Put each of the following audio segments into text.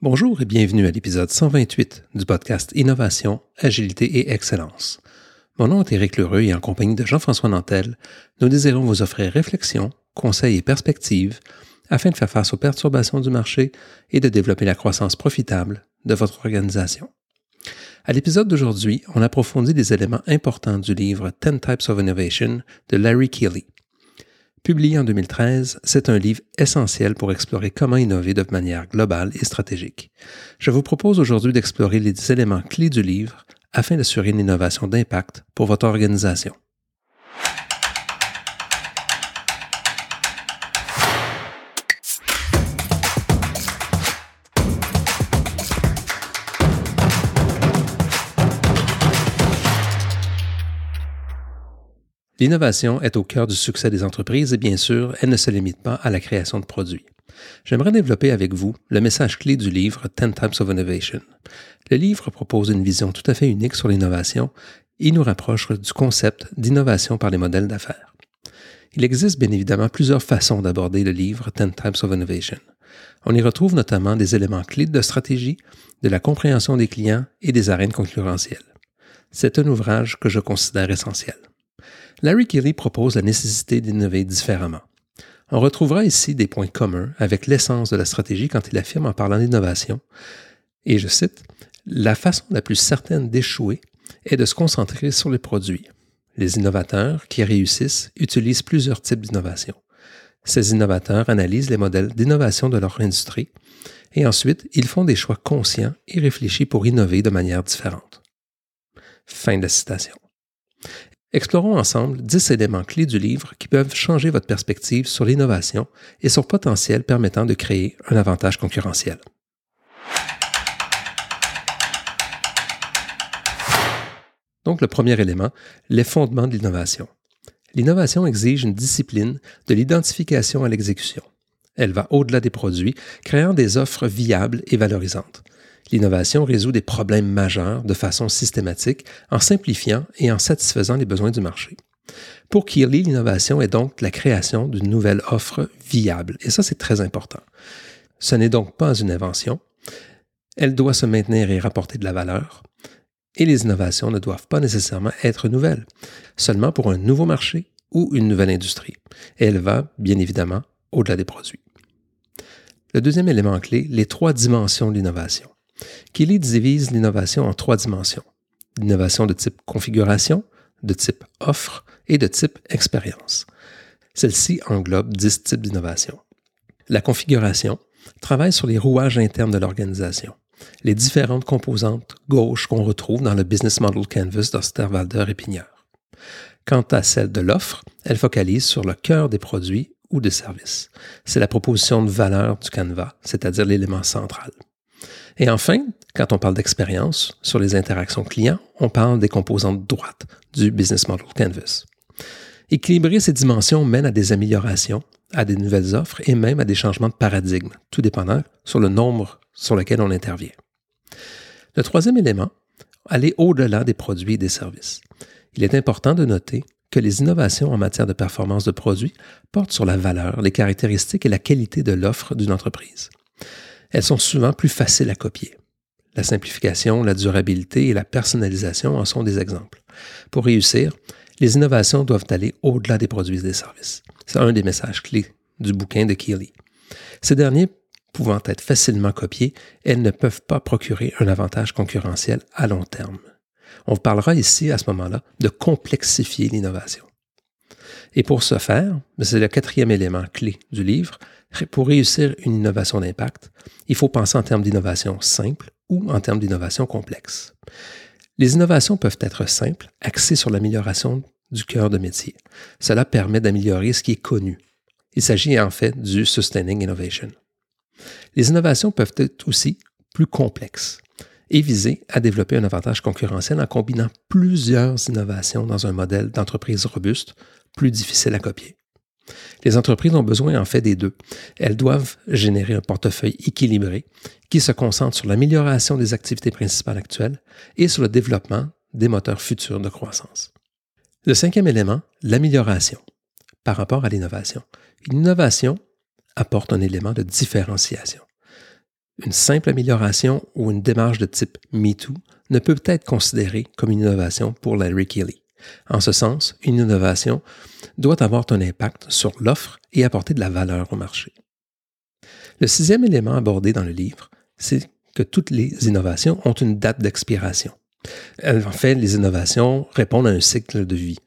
Bonjour et bienvenue à l'épisode 128 du podcast Innovation, Agilité et Excellence. Mon nom est Éric Lheureux et en compagnie de Jean-François Nantel, nous désirons vous offrir réflexions, conseils et perspectives afin de faire face aux perturbations du marché et de développer la croissance profitable de votre organisation. À l'épisode d'aujourd'hui, on approfondit des éléments importants du livre 10 Types of Innovation de Larry Keeley. Publié en 2013, c'est un livre essentiel pour explorer comment innover de manière globale et stratégique. Je vous propose aujourd'hui d'explorer les éléments clés du livre afin d'assurer une innovation d'impact pour votre organisation. L'innovation est au cœur du succès des entreprises et bien sûr, elle ne se limite pas à la création de produits. J'aimerais développer avec vous le message clé du livre 10 Types of Innovation. Le livre propose une vision tout à fait unique sur l'innovation et nous rapproche du concept d'innovation par les modèles d'affaires. Il existe bien évidemment plusieurs façons d'aborder le livre 10 Types of Innovation. On y retrouve notamment des éléments clés de stratégie, de la compréhension des clients et des arènes concurrentielles. C'est un ouvrage que je considère essentiel. Larry Kelly propose la nécessité d'innover différemment. On retrouvera ici des points communs avec l'essence de la stratégie quand il affirme en parlant d'innovation, et je cite, La façon la plus certaine d'échouer est de se concentrer sur les produits. Les innovateurs qui réussissent utilisent plusieurs types d'innovation. Ces innovateurs analysent les modèles d'innovation de leur industrie et ensuite ils font des choix conscients et réfléchis pour innover de manière différente. Fin de la citation. Explorons ensemble 10 éléments clés du livre qui peuvent changer votre perspective sur l'innovation et son potentiel permettant de créer un avantage concurrentiel. Donc le premier élément, les fondements de l'innovation. L'innovation exige une discipline de l'identification à l'exécution. Elle va au-delà des produits, créant des offres viables et valorisantes. L'innovation résout des problèmes majeurs de façon systématique en simplifiant et en satisfaisant les besoins du marché. Pour Keely, l'innovation est donc la création d'une nouvelle offre viable. Et ça, c'est très important. Ce n'est donc pas une invention. Elle doit se maintenir et rapporter de la valeur. Et les innovations ne doivent pas nécessairement être nouvelles, seulement pour un nouveau marché ou une nouvelle industrie. Elle va, bien évidemment, au-delà des produits. Le deuxième élément clé, les trois dimensions de l'innovation. Kelly divise l'innovation en trois dimensions. L'innovation de type configuration, de type offre et de type expérience. Celle-ci englobe dix types d'innovation. La configuration travaille sur les rouages internes de l'organisation, les différentes composantes gauches qu'on retrouve dans le Business Model Canvas d'Osterwalder et Pigneur. Quant à celle de l'offre, elle focalise sur le cœur des produits ou des services. C'est la proposition de valeur du canevas, c'est-à-dire l'élément central. Et enfin, quand on parle d'expérience sur les interactions clients, on parle des composantes droites du Business Model Canvas. Équilibrer ces dimensions mène à des améliorations, à des nouvelles offres et même à des changements de paradigme, tout dépendant sur le nombre sur lequel on intervient. Le troisième élément, aller au-delà des produits et des services. Il est important de noter que les innovations en matière de performance de produits portent sur la valeur, les caractéristiques et la qualité de l'offre d'une entreprise elles sont souvent plus faciles à copier. La simplification, la durabilité et la personnalisation en sont des exemples. Pour réussir, les innovations doivent aller au-delà des produits et des services. C'est un des messages clés du bouquin de Keely. Ces derniers pouvant être facilement copiés, elles ne peuvent pas procurer un avantage concurrentiel à long terme. On parlera ici, à ce moment-là, de complexifier l'innovation. Et pour ce faire, c'est le quatrième élément clé du livre, pour réussir une innovation d'impact, il faut penser en termes d'innovation simple ou en termes d'innovation complexe. Les innovations peuvent être simples, axées sur l'amélioration du cœur de métier. Cela permet d'améliorer ce qui est connu. Il s'agit en fait du Sustaining Innovation. Les innovations peuvent être aussi plus complexes et viser à développer un avantage concurrentiel en combinant plusieurs innovations dans un modèle d'entreprise robuste, difficile à copier. Les entreprises ont besoin en fait des deux. Elles doivent générer un portefeuille équilibré qui se concentre sur l'amélioration des activités principales actuelles et sur le développement des moteurs futurs de croissance. Le cinquième élément, l'amélioration par rapport à l'innovation. L'innovation apporte un élément de différenciation. une simple amélioration ou une démarche de type MeToo ne peut être considérée comme une innovation pour Larry Kelly. En ce sens, une innovation doit avoir un impact sur l'offre et apporter de la valeur au marché. Le sixième élément abordé dans le livre, c'est que toutes les innovations ont une date d'expiration. En fait, les innovations répondent à un cycle de vie.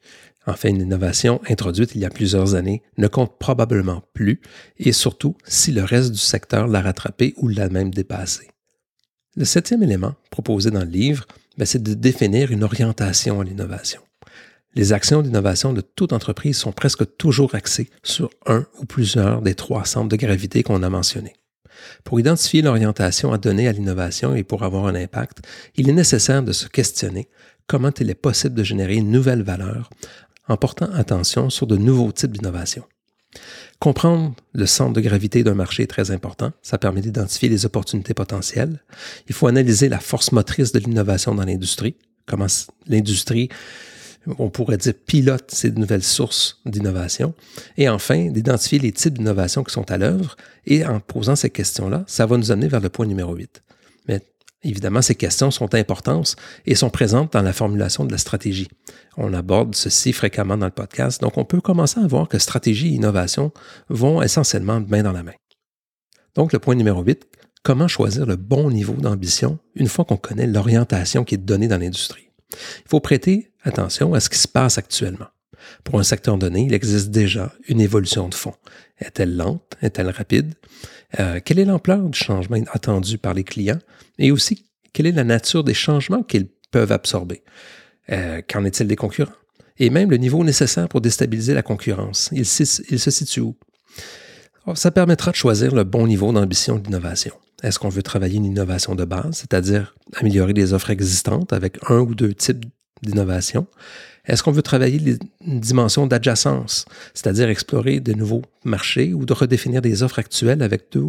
En fait, une innovation introduite il y a plusieurs années ne compte probablement plus, et surtout si le reste du secteur l'a rattrapé ou l'a même dépassé. Le septième élément proposé dans le livre, ben, c'est de définir une orientation à l'innovation. Les actions d'innovation de toute entreprise sont presque toujours axées sur un ou plusieurs des trois centres de gravité qu'on a mentionnés. Pour identifier l'orientation à donner à l'innovation et pour avoir un impact, il est nécessaire de se questionner comment il est possible de générer une nouvelle valeur en portant attention sur de nouveaux types d'innovation. Comprendre le centre de gravité d'un marché est très important. Ça permet d'identifier les opportunités potentielles. Il faut analyser la force motrice de l'innovation dans l'industrie, comment l'industrie on pourrait dire pilote ces nouvelles sources d'innovation. Et enfin, d'identifier les types d'innovation qui sont à l'œuvre. Et en posant ces questions-là, ça va nous amener vers le point numéro 8. Mais évidemment, ces questions sont importantes et sont présentes dans la formulation de la stratégie. On aborde ceci fréquemment dans le podcast, donc on peut commencer à voir que stratégie et innovation vont essentiellement main dans la main. Donc, le point numéro 8, comment choisir le bon niveau d'ambition une fois qu'on connaît l'orientation qui est donnée dans l'industrie? Il faut prêter attention à ce qui se passe actuellement. Pour un secteur donné, il existe déjà une évolution de fond. Est-elle lente? Est-elle rapide? Euh, quelle est l'ampleur du changement attendu par les clients? Et aussi, quelle est la nature des changements qu'ils peuvent absorber? Euh, qu'en est-il des concurrents? Et même le niveau nécessaire pour déstabiliser la concurrence. Il, se situe où? ça permettra de choisir le bon niveau d'ambition d'innovation. Est-ce qu'on veut travailler une innovation de base, c'est-à-dire améliorer les offres existantes avec un ou deux types d'innovation? Est-ce qu'on veut travailler une dimension d'adjacence, c'est-à-dire explorer de nouveaux marchés ou de redéfinir des offres actuelles avec deux,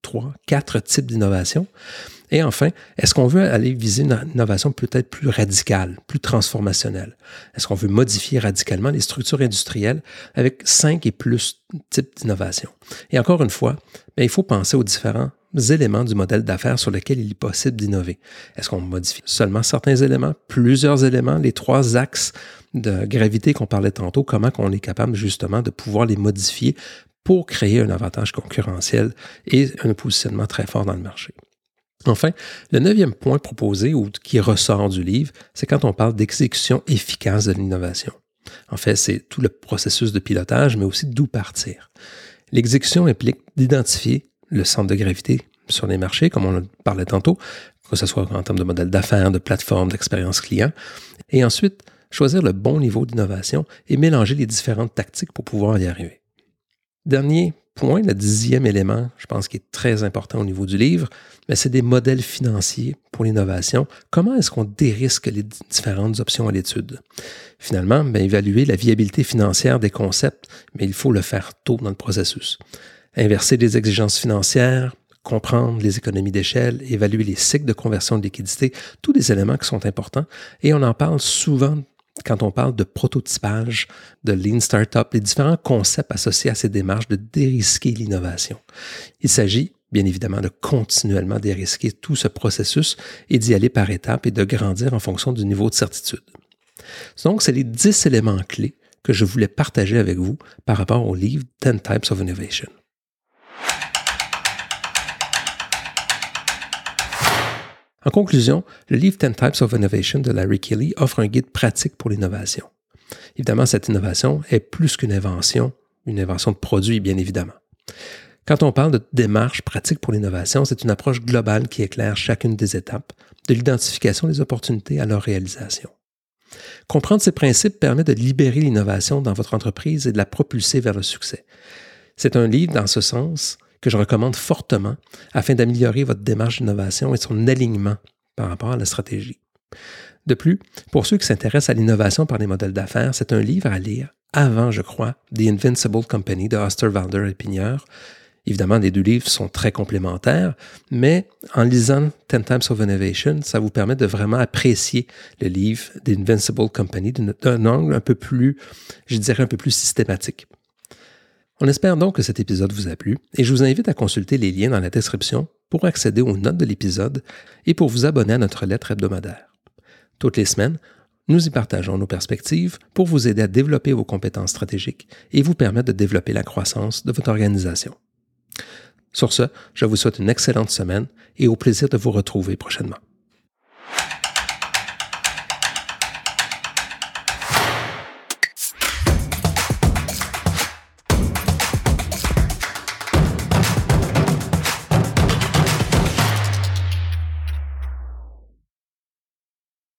trois, quatre types d'innovation? Et enfin, est-ce qu'on veut aller viser une innovation peut-être plus radicale, plus transformationnelle? Est-ce qu'on veut modifier radicalement les structures industrielles avec cinq et plus types d'innovation? Et encore une fois, ben, il faut penser aux différents éléments du modèle d'affaires sur lesquels il est possible d'innover. Est-ce qu'on modifie seulement certains éléments, plusieurs éléments, les trois axes de gravité qu'on parlait tantôt, comment on est capable justement de pouvoir les modifier pour créer un avantage concurrentiel et un positionnement très fort dans le marché? Enfin, le neuvième point proposé ou qui ressort du livre, c'est quand on parle d'exécution efficace de l'innovation. En fait, c'est tout le processus de pilotage, mais aussi d'où partir. L'exécution implique d'identifier le centre de gravité sur les marchés, comme on en parlait tantôt, que ce soit en termes de modèle d'affaires, de plateforme, d'expérience client, et ensuite choisir le bon niveau d'innovation et mélanger les différentes tactiques pour pouvoir y arriver. Dernier point, le dixième élément, je pense qui est très important au niveau du livre, mais c'est des modèles financiers pour l'innovation. Comment est-ce qu'on dérisque les différentes options à l'étude? Finalement, bien, évaluer la viabilité financière des concepts, mais il faut le faire tôt dans le processus inverser les exigences financières, comprendre les économies d'échelle, évaluer les cycles de conversion de liquidité, tous des éléments qui sont importants. Et on en parle souvent quand on parle de prototypage, de lean startup, les différents concepts associés à ces démarches de dérisquer l'innovation. Il s'agit bien évidemment de continuellement dérisquer tout ce processus et d'y aller par étapes et de grandir en fonction du niveau de certitude. Donc, c'est les dix éléments clés que je voulais partager avec vous par rapport au livre 10 Types of Innovation. En conclusion, le livre 10 Types of Innovation de Larry Kelly offre un guide pratique pour l'innovation. Évidemment, cette innovation est plus qu'une invention, une invention de produit, bien évidemment. Quand on parle de démarche pratique pour l'innovation, c'est une approche globale qui éclaire chacune des étapes, de l'identification des opportunités à leur réalisation. Comprendre ces principes permet de libérer l'innovation dans votre entreprise et de la propulser vers le succès. C'est un livre, dans ce sens, que je recommande fortement afin d'améliorer votre démarche d'innovation et son alignement par rapport à la stratégie. De plus, pour ceux qui s'intéressent à l'innovation par les modèles d'affaires, c'est un livre à lire avant, je crois, The Invincible Company de Osterwalder et Pigneur. Évidemment, les deux livres sont très complémentaires, mais en lisant Ten Times of Innovation, ça vous permet de vraiment apprécier le livre The Invincible Company d'un angle un peu plus, je dirais, un peu plus systématique. On espère donc que cet épisode vous a plu et je vous invite à consulter les liens dans la description pour accéder aux notes de l'épisode et pour vous abonner à notre lettre hebdomadaire. Toutes les semaines, nous y partageons nos perspectives pour vous aider à développer vos compétences stratégiques et vous permettre de développer la croissance de votre organisation. Sur ce, je vous souhaite une excellente semaine et au plaisir de vous retrouver prochainement.